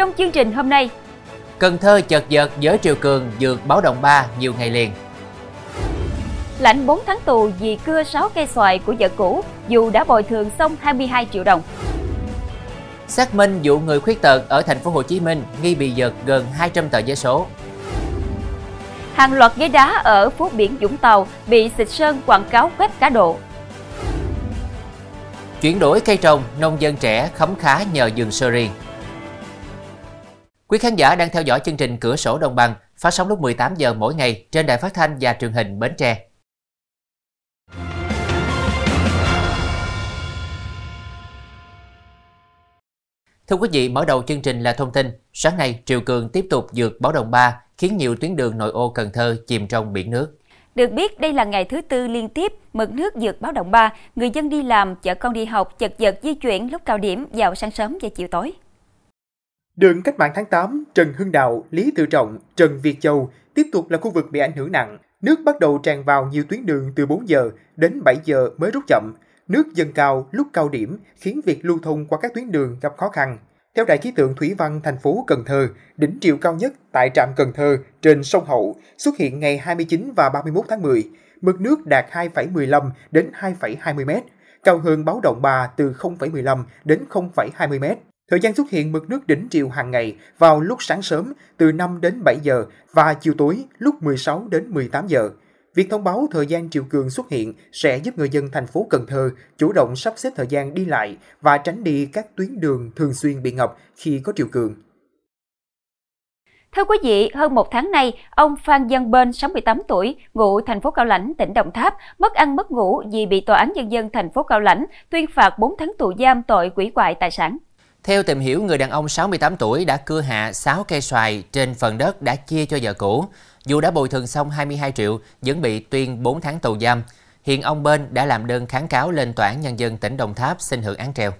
Trong chương trình hôm nay, Cần Thơ chật vật với triều cường vượt báo động 3 nhiều ngày liền. lãnh 4 tháng tù vì cưa 6 cây xoài của vợ cũ dù đã bồi thường xong 22 triệu đồng. Xác minh vụ người khuyết tật ở thành phố Hồ Chí Minh nghi bị giật gần 200 tờ vé số. Hàng loạt ghế đá ở phố biển Vũng Tàu bị xịt sơn quảng cáo web cá độ. Chuyển đổi cây trồng, nông dân trẻ khấm khá nhờ vườn sơ riêng. Quý khán giả đang theo dõi chương trình Cửa sổ Đồng bằng phát sóng lúc 18 giờ mỗi ngày trên đài phát thanh và truyền hình Bến Tre. Thưa quý vị, mở đầu chương trình là thông tin. Sáng nay, triều cường tiếp tục dược báo động 3, khiến nhiều tuyến đường nội ô Cần Thơ chìm trong biển nước. Được biết, đây là ngày thứ tư liên tiếp mực nước dược báo động 3, người dân đi làm, chở con đi học chật vật di chuyển lúc cao điểm vào sáng sớm và chiều tối. Đường Cách mạng tháng 8, Trần Hưng Đạo, Lý Tự Trọng, Trần Việt Châu tiếp tục là khu vực bị ảnh hưởng nặng. Nước bắt đầu tràn vào nhiều tuyến đường từ 4 giờ đến 7 giờ mới rút chậm. Nước dâng cao lúc cao điểm khiến việc lưu thông qua các tuyến đường gặp khó khăn. Theo Đài khí tượng Thủy văn thành phố Cần Thơ, đỉnh triều cao nhất tại trạm Cần Thơ trên sông Hậu xuất hiện ngày 29 và 31 tháng 10. Mực nước đạt 2,15 đến 2,20 m, cao hơn báo động 3 từ 0,15 đến 0,20 m. Thời gian xuất hiện mực nước đỉnh triều hàng ngày vào lúc sáng sớm từ 5 đến 7 giờ và chiều tối lúc 16 đến 18 giờ. Việc thông báo thời gian triều cường xuất hiện sẽ giúp người dân thành phố Cần Thơ chủ động sắp xếp thời gian đi lại và tránh đi các tuyến đường thường xuyên bị ngập khi có triều cường. Thưa quý vị, hơn một tháng nay, ông Phan Văn Bên, 68 tuổi, ngụ thành phố Cao Lãnh, tỉnh Đồng Tháp, mất ăn mất ngủ vì bị Tòa án Nhân dân thành phố Cao Lãnh tuyên phạt 4 tháng tù giam tội quỷ hoại tài sản. Theo tìm hiểu, người đàn ông 68 tuổi đã cưa hạ 6 cây xoài trên phần đất đã chia cho vợ cũ. Dù đã bồi thường xong 22 triệu, vẫn bị tuyên 4 tháng tù giam. Hiện ông Bên đã làm đơn kháng cáo lên Tòa án Nhân dân tỉnh Đồng Tháp xin hưởng án treo.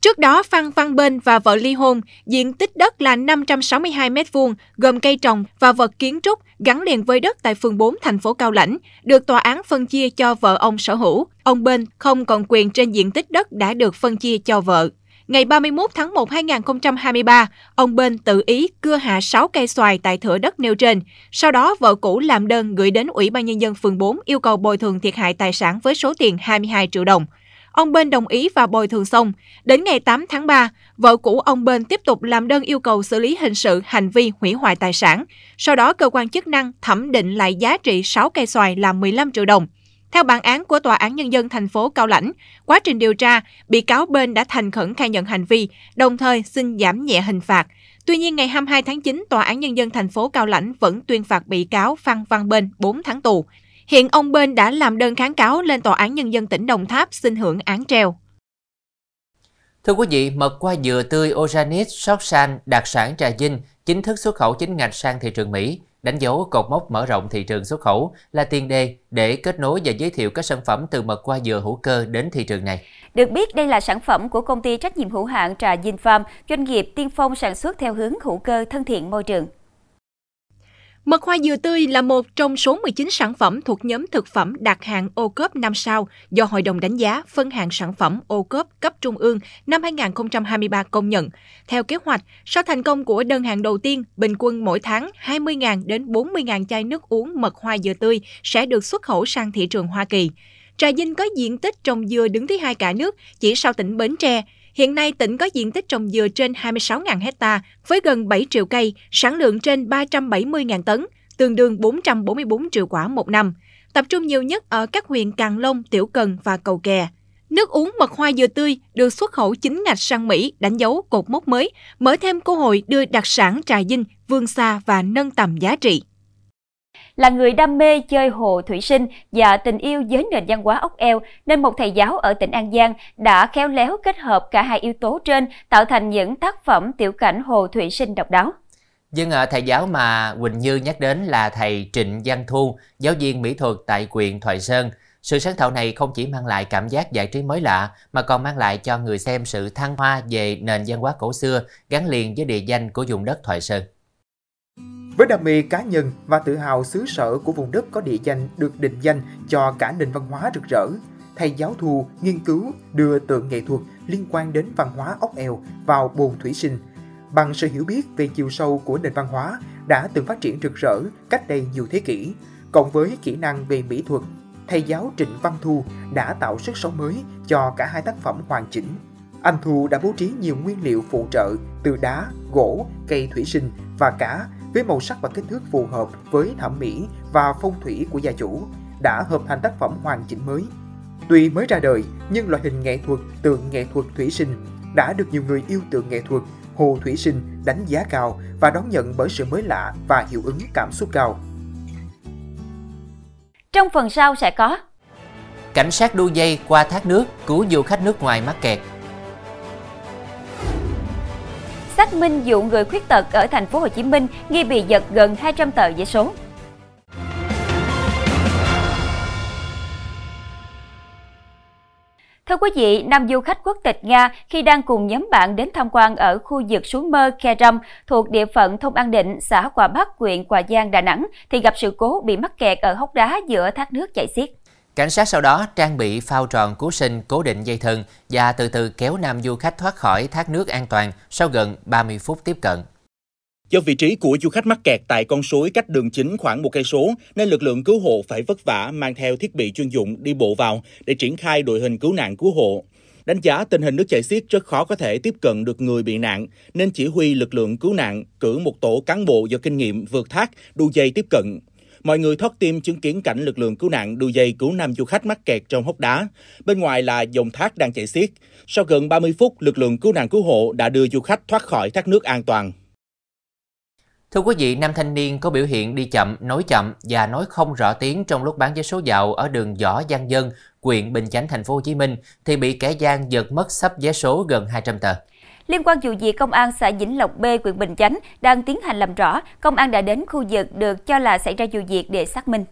Trước đó, Phan Văn Bên và vợ ly hôn, diện tích đất là 562 m2, gồm cây trồng và vật kiến trúc gắn liền với đất tại phường 4 thành phố Cao Lãnh, được tòa án phân chia cho vợ ông sở hữu. Ông Bên không còn quyền trên diện tích đất đã được phân chia cho vợ. Ngày 31 tháng 1 2023, ông Bên tự ý cưa hạ 6 cây xoài tại thửa đất nêu trên. Sau đó, vợ cũ làm đơn gửi đến Ủy ban Nhân dân phường 4 yêu cầu bồi thường thiệt hại tài sản với số tiền 22 triệu đồng. Ông Bên đồng ý và bồi thường xong. Đến ngày 8 tháng 3, vợ cũ ông Bên tiếp tục làm đơn yêu cầu xử lý hình sự hành vi hủy hoại tài sản. Sau đó, cơ quan chức năng thẩm định lại giá trị 6 cây xoài là 15 triệu đồng. Theo bản án của Tòa án Nhân dân thành phố Cao Lãnh, quá trình điều tra, bị cáo bên đã thành khẩn khai nhận hành vi, đồng thời xin giảm nhẹ hình phạt. Tuy nhiên, ngày 22 tháng 9, Tòa án Nhân dân thành phố Cao Lãnh vẫn tuyên phạt bị cáo Phan Văn Bên 4 tháng tù. Hiện ông Bên đã làm đơn kháng cáo lên Tòa án Nhân dân tỉnh Đồng Tháp xin hưởng án treo. Thưa quý vị, mật qua dừa tươi Oranit Sóc San đặc sản Trà Vinh chính thức xuất khẩu chính ngạch sang thị trường Mỹ, đánh dấu cột mốc mở rộng thị trường xuất khẩu là tiền đề để kết nối và giới thiệu các sản phẩm từ mật qua dừa hữu cơ đến thị trường này. Được biết, đây là sản phẩm của công ty trách nhiệm hữu hạn Trà Dinh Farm, doanh nghiệp tiên phong sản xuất theo hướng hữu cơ thân thiện môi trường. Mật hoa dừa tươi là một trong số 19 sản phẩm thuộc nhóm thực phẩm đạt hạng ô cốp 5 sao do Hội đồng đánh giá phân hạng sản phẩm ô cốp cấp trung ương năm 2023 công nhận. Theo kế hoạch, sau thành công của đơn hàng đầu tiên, bình quân mỗi tháng 20.000 đến 40.000 chai nước uống mật hoa dừa tươi sẽ được xuất khẩu sang thị trường Hoa Kỳ. Trà Vinh có diện tích trồng dừa đứng thứ hai cả nước, chỉ sau tỉnh Bến Tre. Hiện nay, tỉnh có diện tích trồng dừa trên 26.000 hecta với gần 7 triệu cây, sản lượng trên 370.000 tấn, tương đương 444 triệu quả một năm, tập trung nhiều nhất ở các huyện Càng Long, Tiểu Cần và Cầu Kè. Nước uống mật hoa dừa tươi được xuất khẩu chính ngạch sang Mỹ đánh dấu cột mốc mới, mở thêm cơ hội đưa đặc sản Trà Vinh vươn xa và nâng tầm giá trị. Là người đam mê chơi hồ thủy sinh và tình yêu với nền văn hóa ốc eo, nên một thầy giáo ở tỉnh An Giang đã khéo léo kết hợp cả hai yếu tố trên tạo thành những tác phẩm tiểu cảnh hồ thủy sinh độc đáo. Vâng Nhưng thầy giáo mà Quỳnh Như nhắc đến là thầy Trịnh Giang Thu, giáo viên mỹ thuật tại huyện Thoại Sơn. Sự sáng tạo này không chỉ mang lại cảm giác giải trí mới lạ mà còn mang lại cho người xem sự thăng hoa về nền văn hóa cổ xưa gắn liền với địa danh của vùng đất Thoại Sơn. Với đam mê cá nhân và tự hào xứ sở của vùng đất có địa danh được định danh cho cả nền văn hóa rực rỡ, thầy giáo Thu nghiên cứu đưa tượng nghệ thuật liên quan đến văn hóa ốc eo vào bồn thủy sinh. bằng sự hiểu biết về chiều sâu của nền văn hóa đã từng phát triển rực rỡ cách đây nhiều thế kỷ, cộng với kỹ năng về mỹ thuật, thầy giáo Trịnh Văn Thu đã tạo sức sống mới cho cả hai tác phẩm hoàn chỉnh. Anh Thu đã bố trí nhiều nguyên liệu phụ trợ từ đá, gỗ, cây thủy sinh và cá với màu sắc và kích thước phù hợp với thẩm mỹ và phong thủy của gia chủ, đã hợp thành tác phẩm hoàn chỉnh mới. Tuy mới ra đời, nhưng loại hình nghệ thuật tượng nghệ thuật thủy sinh đã được nhiều người yêu tượng nghệ thuật Hồ Thủy Sinh đánh giá cao và đón nhận bởi sự mới lạ và hiệu ứng cảm xúc cao. Trong phần sau sẽ có Cảnh sát đu dây qua thác nước cứu du khách nước ngoài mắc kẹt. Xác minh vụ người khuyết tật ở thành phố Hồ Chí Minh nghi bị giật gần 200 tờ giấy số. Thưa quý vị, nam du khách quốc tịch Nga khi đang cùng nhóm bạn đến tham quan ở khu vực suối Mơ Kerem thuộc địa phận thôn An Định, xã Quả Bắc, huyện Quả Giang, Đà Nẵng thì gặp sự cố bị mắc kẹt ở hốc đá giữa thác nước chảy xiết. Cảnh sát sau đó trang bị phao tròn cứu sinh cố định dây thừng và từ từ kéo nam du khách thoát khỏi thác nước an toàn sau gần 30 phút tiếp cận. Do vị trí của du khách mắc kẹt tại con suối cách đường chính khoảng một cây số, nên lực lượng cứu hộ phải vất vả mang theo thiết bị chuyên dụng đi bộ vào để triển khai đội hình cứu nạn cứu hộ. Đánh giá tình hình nước chảy xiết rất khó có thể tiếp cận được người bị nạn, nên chỉ huy lực lượng cứu nạn cử một tổ cán bộ do kinh nghiệm vượt thác đu dây tiếp cận. Mọi người thoát tim chứng kiến cảnh lực lượng cứu nạn đu dây cứu năm du khách mắc kẹt trong hốc đá. Bên ngoài là dòng thác đang chảy xiết. Sau gần 30 phút, lực lượng cứu nạn cứu hộ đã đưa du khách thoát khỏi thác nước an toàn. Thưa quý vị, nam thanh niên có biểu hiện đi chậm, nói chậm và nói không rõ tiếng trong lúc bán vé số dạo ở đường Võ Văn Dân, huyện Bình Chánh, thành phố Hồ Chí Minh thì bị kẻ gian giật mất sắp vé số gần 200 tờ. Liên quan vụ việc, Công an xã Vĩnh Lộc B, huyện Bình Chánh đang tiến hành làm rõ. Công an đã đến khu vực được cho là xảy ra vụ việc để xác minh.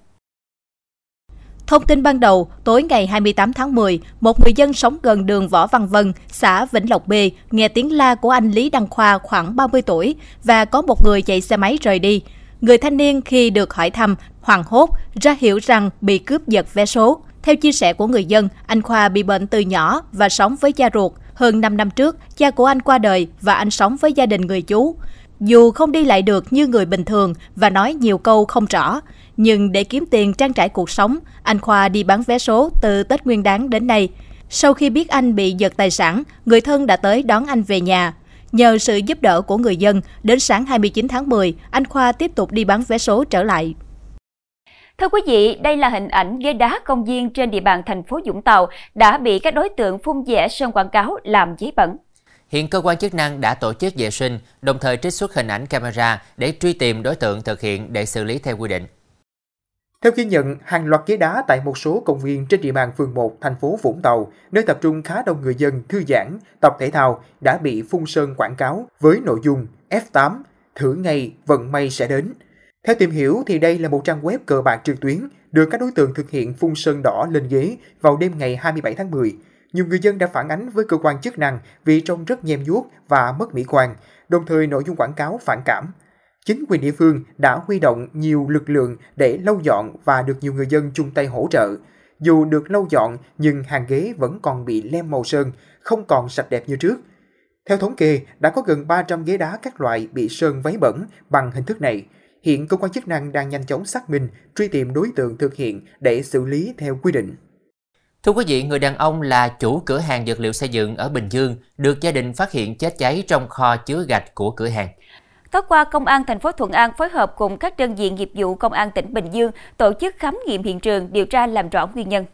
Thông tin ban đầu, tối ngày 28 tháng 10, một người dân sống gần đường Võ Văn Vân, xã Vĩnh Lộc B, nghe tiếng la của anh Lý Đăng Khoa khoảng 30 tuổi và có một người chạy xe máy rời đi. Người thanh niên khi được hỏi thăm, hoàng hốt, ra hiểu rằng bị cướp giật vé số. Theo chia sẻ của người dân, anh Khoa bị bệnh từ nhỏ và sống với cha ruột. Hơn 5 năm trước, cha của anh qua đời và anh sống với gia đình người chú. Dù không đi lại được như người bình thường và nói nhiều câu không rõ, nhưng để kiếm tiền trang trải cuộc sống, anh Khoa đi bán vé số từ Tết Nguyên đáng đến nay. Sau khi biết anh bị giật tài sản, người thân đã tới đón anh về nhà. Nhờ sự giúp đỡ của người dân, đến sáng 29 tháng 10, anh Khoa tiếp tục đi bán vé số trở lại. Thưa quý vị, đây là hình ảnh ghế đá công viên trên địa bàn thành phố Vũng Tàu đã bị các đối tượng phun vẽ sơn quảng cáo làm giấy bẩn. Hiện cơ quan chức năng đã tổ chức vệ sinh, đồng thời trích xuất hình ảnh camera để truy tìm đối tượng thực hiện để xử lý theo quy định. Theo ghi nhận, hàng loạt ghế đá tại một số công viên trên địa bàn phường 1, thành phố Vũng Tàu, nơi tập trung khá đông người dân thư giãn, tập thể thao đã bị phun sơn quảng cáo với nội dung F8, thử ngay vận may sẽ đến. Theo tìm hiểu thì đây là một trang web cờ bạc trực tuyến được các đối tượng thực hiện phun sơn đỏ lên ghế vào đêm ngày 27 tháng 10. Nhiều người dân đã phản ánh với cơ quan chức năng vì trông rất nhem nhuốc và mất mỹ quan, đồng thời nội dung quảng cáo phản cảm. Chính quyền địa phương đã huy động nhiều lực lượng để lau dọn và được nhiều người dân chung tay hỗ trợ. Dù được lau dọn nhưng hàng ghế vẫn còn bị lem màu sơn, không còn sạch đẹp như trước. Theo thống kê, đã có gần 300 ghế đá các loại bị sơn váy bẩn bằng hình thức này. Hiện cơ quan chức năng đang nhanh chóng xác minh, truy tìm đối tượng thực hiện để xử lý theo quy định. Thưa quý vị, người đàn ông là chủ cửa hàng dược liệu xây dựng ở Bình Dương được gia đình phát hiện chết cháy trong kho chứa gạch của cửa hàng. Tối qua, Công an thành phố Thuận An phối hợp cùng các đơn vị nghiệp vụ Công an tỉnh Bình Dương tổ chức khám nghiệm hiện trường điều tra làm rõ nguyên nhân.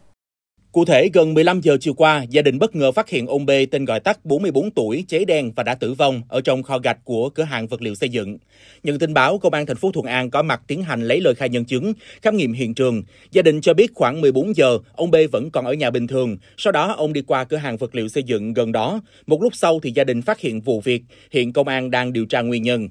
Cụ thể, gần 15 giờ chiều qua, gia đình bất ngờ phát hiện ông B tên gọi tắt 44 tuổi, cháy đen và đã tử vong ở trong kho gạch của cửa hàng vật liệu xây dựng. Nhận tin báo, công an thành phố Thuận An có mặt tiến hành lấy lời khai nhân chứng, khám nghiệm hiện trường. Gia đình cho biết khoảng 14 giờ, ông B vẫn còn ở nhà bình thường. Sau đó, ông đi qua cửa hàng vật liệu xây dựng gần đó. Một lúc sau thì gia đình phát hiện vụ việc. Hiện công an đang điều tra nguyên nhân.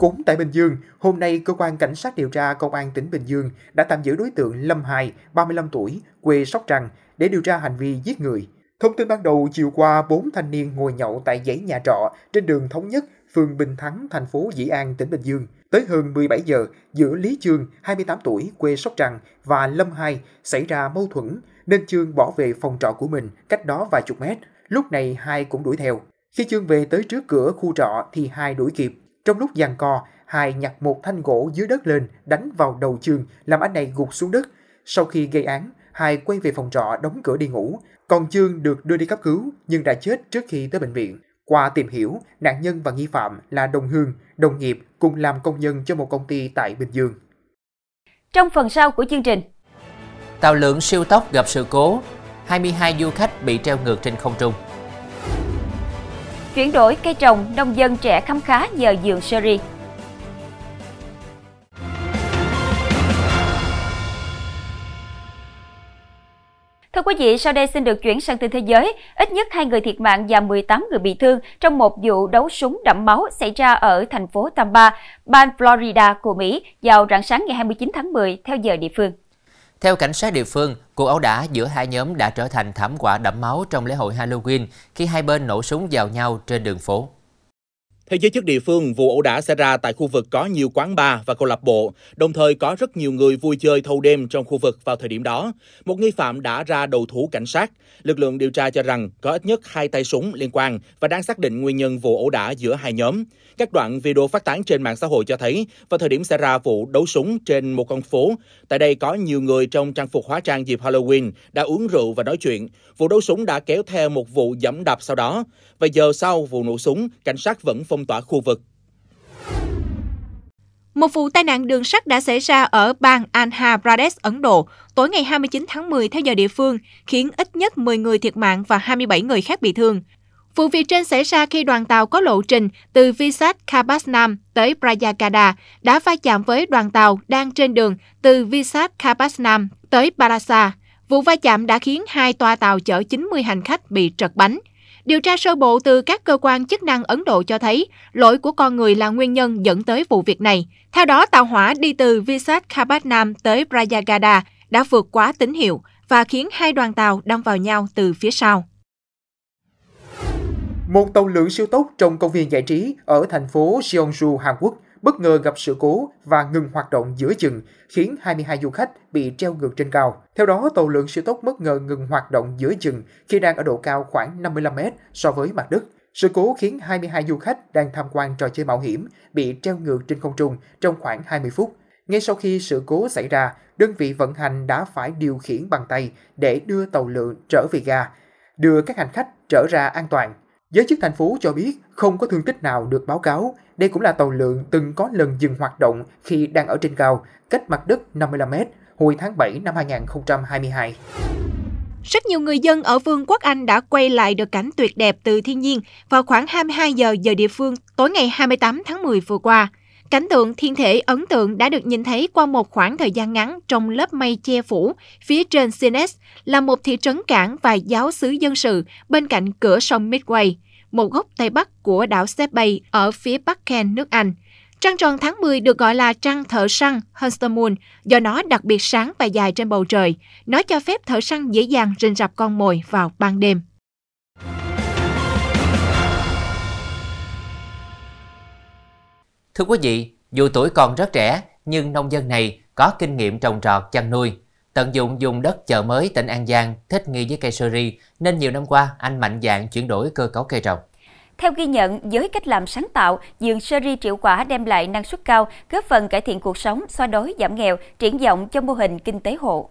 Cũng tại Bình Dương, hôm nay cơ quan cảnh sát điều tra công an tỉnh Bình Dương đã tạm giữ đối tượng Lâm Hải, 35 tuổi, quê Sóc Trăng để điều tra hành vi giết người. Thông tin ban đầu chiều qua, bốn thanh niên ngồi nhậu tại dãy nhà trọ trên đường Thống Nhất, phường Bình Thắng, thành phố Dĩ An, tỉnh Bình Dương. Tới hơn 17 giờ, giữa Lý Chương, 28 tuổi, quê Sóc Trăng và Lâm Hai xảy ra mâu thuẫn nên Chương bỏ về phòng trọ của mình cách đó vài chục mét. Lúc này hai cũng đuổi theo. Khi Chương về tới trước cửa khu trọ thì hai đuổi kịp. Trong lúc giằng co, hai nhặt một thanh gỗ dưới đất lên đánh vào đầu Chương làm anh này gục xuống đất. Sau khi gây án, hai quay về phòng trọ đóng cửa đi ngủ. Còn Chương được đưa đi cấp cứu nhưng đã chết trước khi tới bệnh viện. Qua tìm hiểu, nạn nhân và nghi phạm là đồng hương, đồng nghiệp cùng làm công nhân cho một công ty tại Bình Dương. Trong phần sau của chương trình, Tàu lượn siêu tốc gặp sự cố, 22 du khách bị treo ngược trên không trung chuyển đổi cây trồng, nông dân trẻ khám khá nhờ giường seri. Thưa quý vị, sau đây xin được chuyển sang tin thế giới. Ít nhất hai người thiệt mạng và 18 người bị thương trong một vụ đấu súng đẫm máu xảy ra ở thành phố Tampa, bang Florida của Mỹ vào rạng sáng ngày 29 tháng 10 theo giờ địa phương. Theo cảnh sát địa phương, cuộc ẩu đả giữa hai nhóm đã trở thành thảm họa đẫm máu trong lễ hội Halloween khi hai bên nổ súng vào nhau trên đường phố. Theo giới chức địa phương, vụ ẩu đả xảy ra tại khu vực có nhiều quán bar và câu lạc bộ, đồng thời có rất nhiều người vui chơi thâu đêm trong khu vực vào thời điểm đó. Một nghi phạm đã ra đầu thú cảnh sát. Lực lượng điều tra cho rằng có ít nhất hai tay súng liên quan và đang xác định nguyên nhân vụ ẩu đả giữa hai nhóm. Các đoạn video phát tán trên mạng xã hội cho thấy, vào thời điểm xảy ra vụ đấu súng trên một con phố, tại đây có nhiều người trong trang phục hóa trang dịp Halloween đã uống rượu và nói chuyện. Vụ đấu súng đã kéo theo một vụ dẫm đạp sau đó. Và giờ sau vụ nổ súng, cảnh sát vẫn phong tỏa khu vực. Một vụ tai nạn đường sắt đã xảy ra ở bang Andhra Pradesh, Ấn Độ, tối ngày 29 tháng 10 theo giờ địa phương, khiến ít nhất 10 người thiệt mạng và 27 người khác bị thương. Vụ việc trên xảy ra khi đoàn tàu có lộ trình từ Visakhapatnam tới Prayagada đã va chạm với đoàn tàu đang trên đường từ Visakhapatnam tới Barasa. Vụ va chạm đã khiến hai toa tàu chở 90 hành khách bị trật bánh. Điều tra sơ bộ từ các cơ quan chức năng Ấn Độ cho thấy lỗi của con người là nguyên nhân dẫn tới vụ việc này. Theo đó, tàu hỏa đi từ Visakhapatnam tới Prayagada đã vượt quá tín hiệu và khiến hai đoàn tàu đâm vào nhau từ phía sau. Một tàu lượn siêu tốc trong công viên giải trí ở thành phố Seongju, Hàn Quốc bất ngờ gặp sự cố và ngừng hoạt động giữa chừng, khiến 22 du khách bị treo ngược trên cao. Theo đó, tàu lượn siêu tốc bất ngờ ngừng hoạt động giữa chừng khi đang ở độ cao khoảng 55 mét so với mặt đất. Sự cố khiến 22 du khách đang tham quan trò chơi mạo hiểm bị treo ngược trên không trung trong khoảng 20 phút. Ngay sau khi sự cố xảy ra, đơn vị vận hành đã phải điều khiển bằng tay để đưa tàu lượn trở về ga, đưa các hành khách trở ra an toàn. Giới chức thành phố cho biết không có thương tích nào được báo cáo. Đây cũng là tàu lượn từng có lần dừng hoạt động khi đang ở trên cao, cách mặt đất 55 mét, hồi tháng 7 năm 2022. Rất nhiều người dân ở Vương quốc Anh đã quay lại được cảnh tuyệt đẹp từ thiên nhiên vào khoảng 22 giờ giờ địa phương tối ngày 28 tháng 10 vừa qua. Cảnh tượng thiên thể ấn tượng đã được nhìn thấy qua một khoảng thời gian ngắn trong lớp mây che phủ phía trên Sines là một thị trấn cảng và giáo xứ dân sự bên cạnh cửa sông Midway, một góc tây bắc của đảo Step Bay ở phía bắc Kent, nước Anh. Trăng tròn tháng 10 được gọi là trăng thợ săn Hunter Moon do nó đặc biệt sáng và dài trên bầu trời. Nó cho phép thợ săn dễ dàng rình rập con mồi vào ban đêm. Thưa quý vị, dù tuổi còn rất trẻ, nhưng nông dân này có kinh nghiệm trồng trọt chăn nuôi. Tận dụng dùng đất chợ mới tỉnh An Giang thích nghi với cây sơ ri nên nhiều năm qua anh mạnh dạn chuyển đổi cơ cấu cây trồng. Theo ghi nhận, với cách làm sáng tạo, vườn sơ ri triệu quả đem lại năng suất cao, góp phần cải thiện cuộc sống, xoa đói, giảm nghèo, triển vọng cho mô hình kinh tế hộ.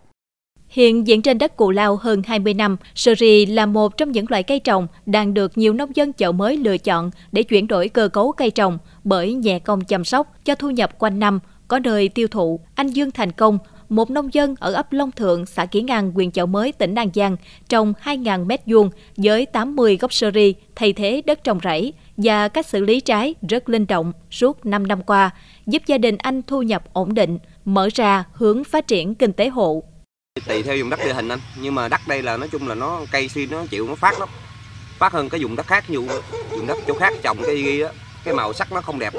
Hiện diện trên đất cù lao hơn 20 năm, sơ ri là một trong những loại cây trồng đang được nhiều nông dân chợ mới lựa chọn để chuyển đổi cơ cấu cây trồng bởi nhẹ công chăm sóc cho thu nhập quanh năm, có nơi tiêu thụ. Anh Dương Thành Công, một nông dân ở ấp Long Thượng, xã Kiến An, huyện Chợ Mới, tỉnh An Giang, trồng 2.000 mét vuông với 80 gốc sơ ri thay thế đất trồng rẫy và cách xử lý trái rất linh động suốt 5 năm qua, giúp gia đình anh thu nhập ổn định, mở ra hướng phát triển kinh tế hộ. Tùy theo dùng đất địa hình anh, nhưng mà đất đây là nói chung là nó cây si nó chịu nó phát lắm. Phát hơn cái dùng đất khác, như dùng đất chỗ khác trồng cái gì đó, cái màu sắc nó không đẹp.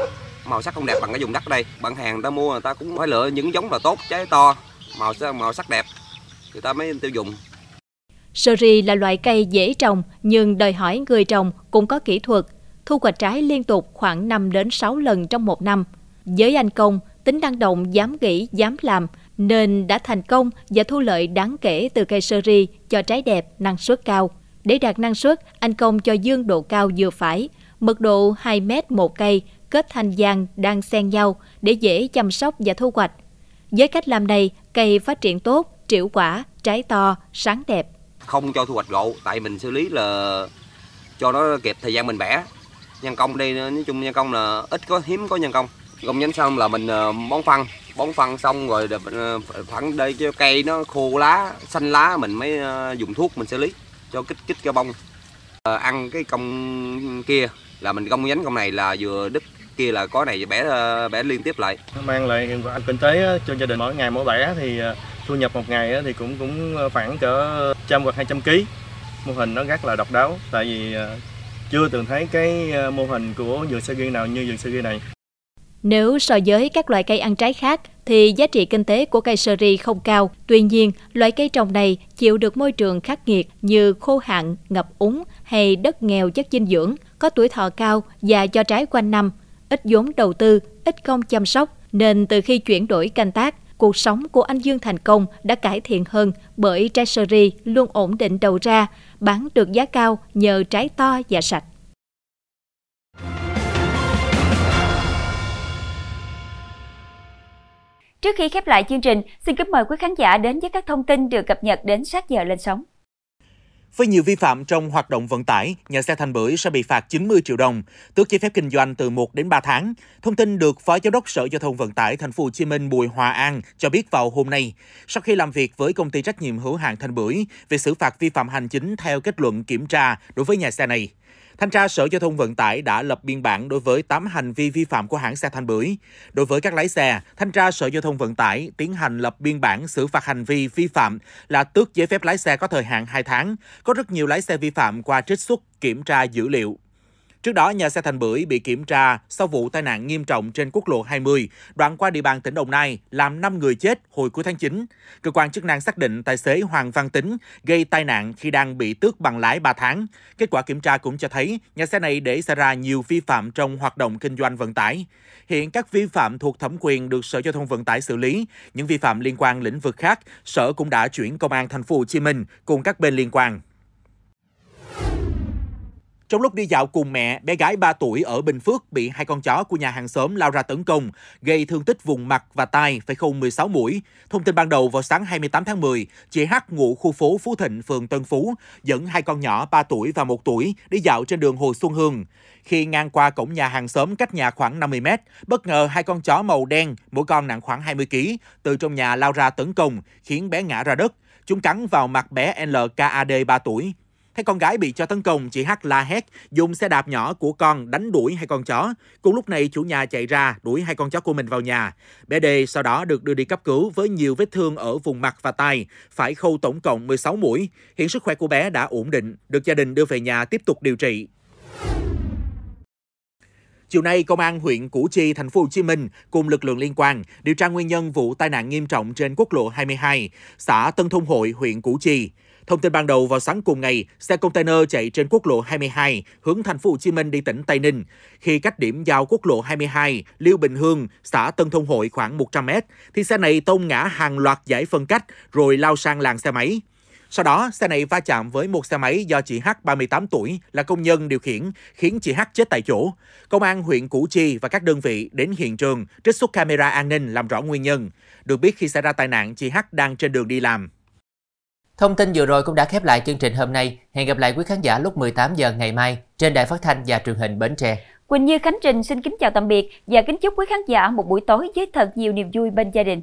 Màu sắc không đẹp bằng cái dùng đất đây. Bạn hàng người ta mua người ta cũng phải lựa những giống là tốt trái to màu sắc màu sắc đẹp. Người ta mới tiêu dùng. Sơ ri là loại cây dễ trồng nhưng đòi hỏi người trồng cũng có kỹ thuật, thu hoạch trái liên tục khoảng 5 đến 6 lần trong một năm. Với anh Công, tính năng động, dám nghĩ, dám làm nên đã thành công và thu lợi đáng kể từ cây sơ ri cho trái đẹp, năng suất cao. Để đạt năng suất, anh Công cho dương độ cao vừa phải, mật độ 2 mét một cây, kết thành giang đang xen nhau để dễ chăm sóc và thu hoạch. Với cách làm này, cây phát triển tốt, triệu quả, trái to, sáng đẹp. Không cho thu hoạch gỗ, tại mình xử lý là cho nó kịp thời gian mình bẻ. Nhân công đây nói chung nhân công là ít có hiếm có nhân công. Công nhánh xong là mình ờ, bón phân, bón phân xong rồi ờ, phẳng đây cho cây nó khô lá, xanh lá mình mới ờ, dùng thuốc mình xử lý cho kích kích cho bông. À, ăn cái công kia là mình công nhánh công này là vừa đứt kia là có này bẻ bẻ liên tiếp lại. Mang lại kinh tế cho gia đình mỗi ngày mỗi bẻ thì thu nhập một ngày thì cũng cũng khoảng cỡ trăm hoặc hai trăm ký. Mô hình nó rất là độc đáo tại vì chưa từng thấy cái mô hình của vườn sagi nào như vườn sagi này nếu so với các loại cây ăn trái khác thì giá trị kinh tế của cây sơ ri không cao. Tuy nhiên, loại cây trồng này chịu được môi trường khắc nghiệt như khô hạn, ngập úng hay đất nghèo chất dinh dưỡng, có tuổi thọ cao và cho trái quanh năm, ít vốn đầu tư, ít công chăm sóc, nên từ khi chuyển đổi canh tác, cuộc sống của anh Dương thành công đã cải thiện hơn bởi trái sơ ri luôn ổn định đầu ra, bán được giá cao nhờ trái to và sạch. Trước khi khép lại chương trình, xin kính mời quý khán giả đến với các thông tin được cập nhật đến sát giờ lên sóng. Với nhiều vi phạm trong hoạt động vận tải, nhà xe Thành Bưởi sẽ bị phạt 90 triệu đồng, tước giấy phép kinh doanh từ 1 đến 3 tháng. Thông tin được Phó Giám đốc Sở Giao thông Vận tải Thành phố Hồ Chí Minh Bùi Hòa An cho biết vào hôm nay, sau khi làm việc với công ty trách nhiệm hữu hạn Thành Bưởi về xử phạt vi phạm hành chính theo kết luận kiểm tra đối với nhà xe này. Thanh tra Sở Giao thông Vận tải đã lập biên bản đối với 8 hành vi vi phạm của hãng xe Thanh Bưởi. Đối với các lái xe, Thanh tra Sở Giao thông Vận tải tiến hành lập biên bản xử phạt hành vi vi phạm là tước giấy phép lái xe có thời hạn 2 tháng. Có rất nhiều lái xe vi phạm qua trích xuất kiểm tra dữ liệu. Trước đó, nhà xe Thành Bưởi bị kiểm tra sau vụ tai nạn nghiêm trọng trên quốc lộ 20, đoạn qua địa bàn tỉnh Đồng Nai, làm 5 người chết hồi cuối tháng 9. Cơ quan chức năng xác định tài xế Hoàng Văn Tính gây tai nạn khi đang bị tước bằng lái 3 tháng. Kết quả kiểm tra cũng cho thấy nhà xe này để xảy ra nhiều vi phạm trong hoạt động kinh doanh vận tải. Hiện các vi phạm thuộc thẩm quyền được Sở Giao thông Vận tải xử lý. Những vi phạm liên quan lĩnh vực khác, Sở cũng đã chuyển công an thành phố Hồ Chí Minh cùng các bên liên quan trong lúc đi dạo cùng mẹ, bé gái 3 tuổi ở Bình Phước bị hai con chó của nhà hàng xóm lao ra tấn công, gây thương tích vùng mặt và tai, phải khâu 16 mũi. Thông tin ban đầu vào sáng 28 tháng 10, chị H ngụ khu phố Phú Thịnh, phường Tân Phú, dẫn hai con nhỏ 3 tuổi và 1 tuổi đi dạo trên đường Hồ Xuân Hương. Khi ngang qua cổng nhà hàng xóm cách nhà khoảng 50 mét, bất ngờ hai con chó màu đen, mỗi con nặng khoảng 20 kg, từ trong nhà lao ra tấn công, khiến bé ngã ra đất. Chúng cắn vào mặt bé LKAD 3 tuổi, Thấy con gái bị cho tấn công, chị H la hét, dùng xe đạp nhỏ của con đánh đuổi hai con chó. Cùng lúc này, chủ nhà chạy ra, đuổi hai con chó của mình vào nhà. Bé D sau đó được đưa đi cấp cứu với nhiều vết thương ở vùng mặt và tay, phải khâu tổng cộng 16 mũi. Hiện sức khỏe của bé đã ổn định, được gia đình đưa về nhà tiếp tục điều trị. Chiều nay, Công an huyện Củ Chi, thành phố Hồ Chí Minh cùng lực lượng liên quan điều tra nguyên nhân vụ tai nạn nghiêm trọng trên quốc lộ 22, xã Tân Thông Hội, huyện Củ Chi. Thông tin ban đầu vào sáng cùng ngày, xe container chạy trên quốc lộ 22 hướng thành phố Hồ Chí Minh đi tỉnh Tây Ninh. Khi cách điểm giao quốc lộ 22, Liêu Bình Hương, xã Tân Thông Hội khoảng 100 m thì xe này tông ngã hàng loạt giải phân cách rồi lao sang làng xe máy. Sau đó, xe này va chạm với một xe máy do chị H 38 tuổi là công nhân điều khiển, khiến chị H chết tại chỗ. Công an huyện Củ Chi và các đơn vị đến hiện trường trích xuất camera an ninh làm rõ nguyên nhân. Được biết khi xảy ra tai nạn, chị H đang trên đường đi làm. Thông tin vừa rồi cũng đã khép lại chương trình hôm nay. Hẹn gặp lại quý khán giả lúc 18 giờ ngày mai trên đài phát thanh và truyền hình Bến Tre. Quỳnh Như, Khánh Trình xin kính chào tạm biệt và kính chúc quý khán giả một buổi tối với thật nhiều niềm vui bên gia đình.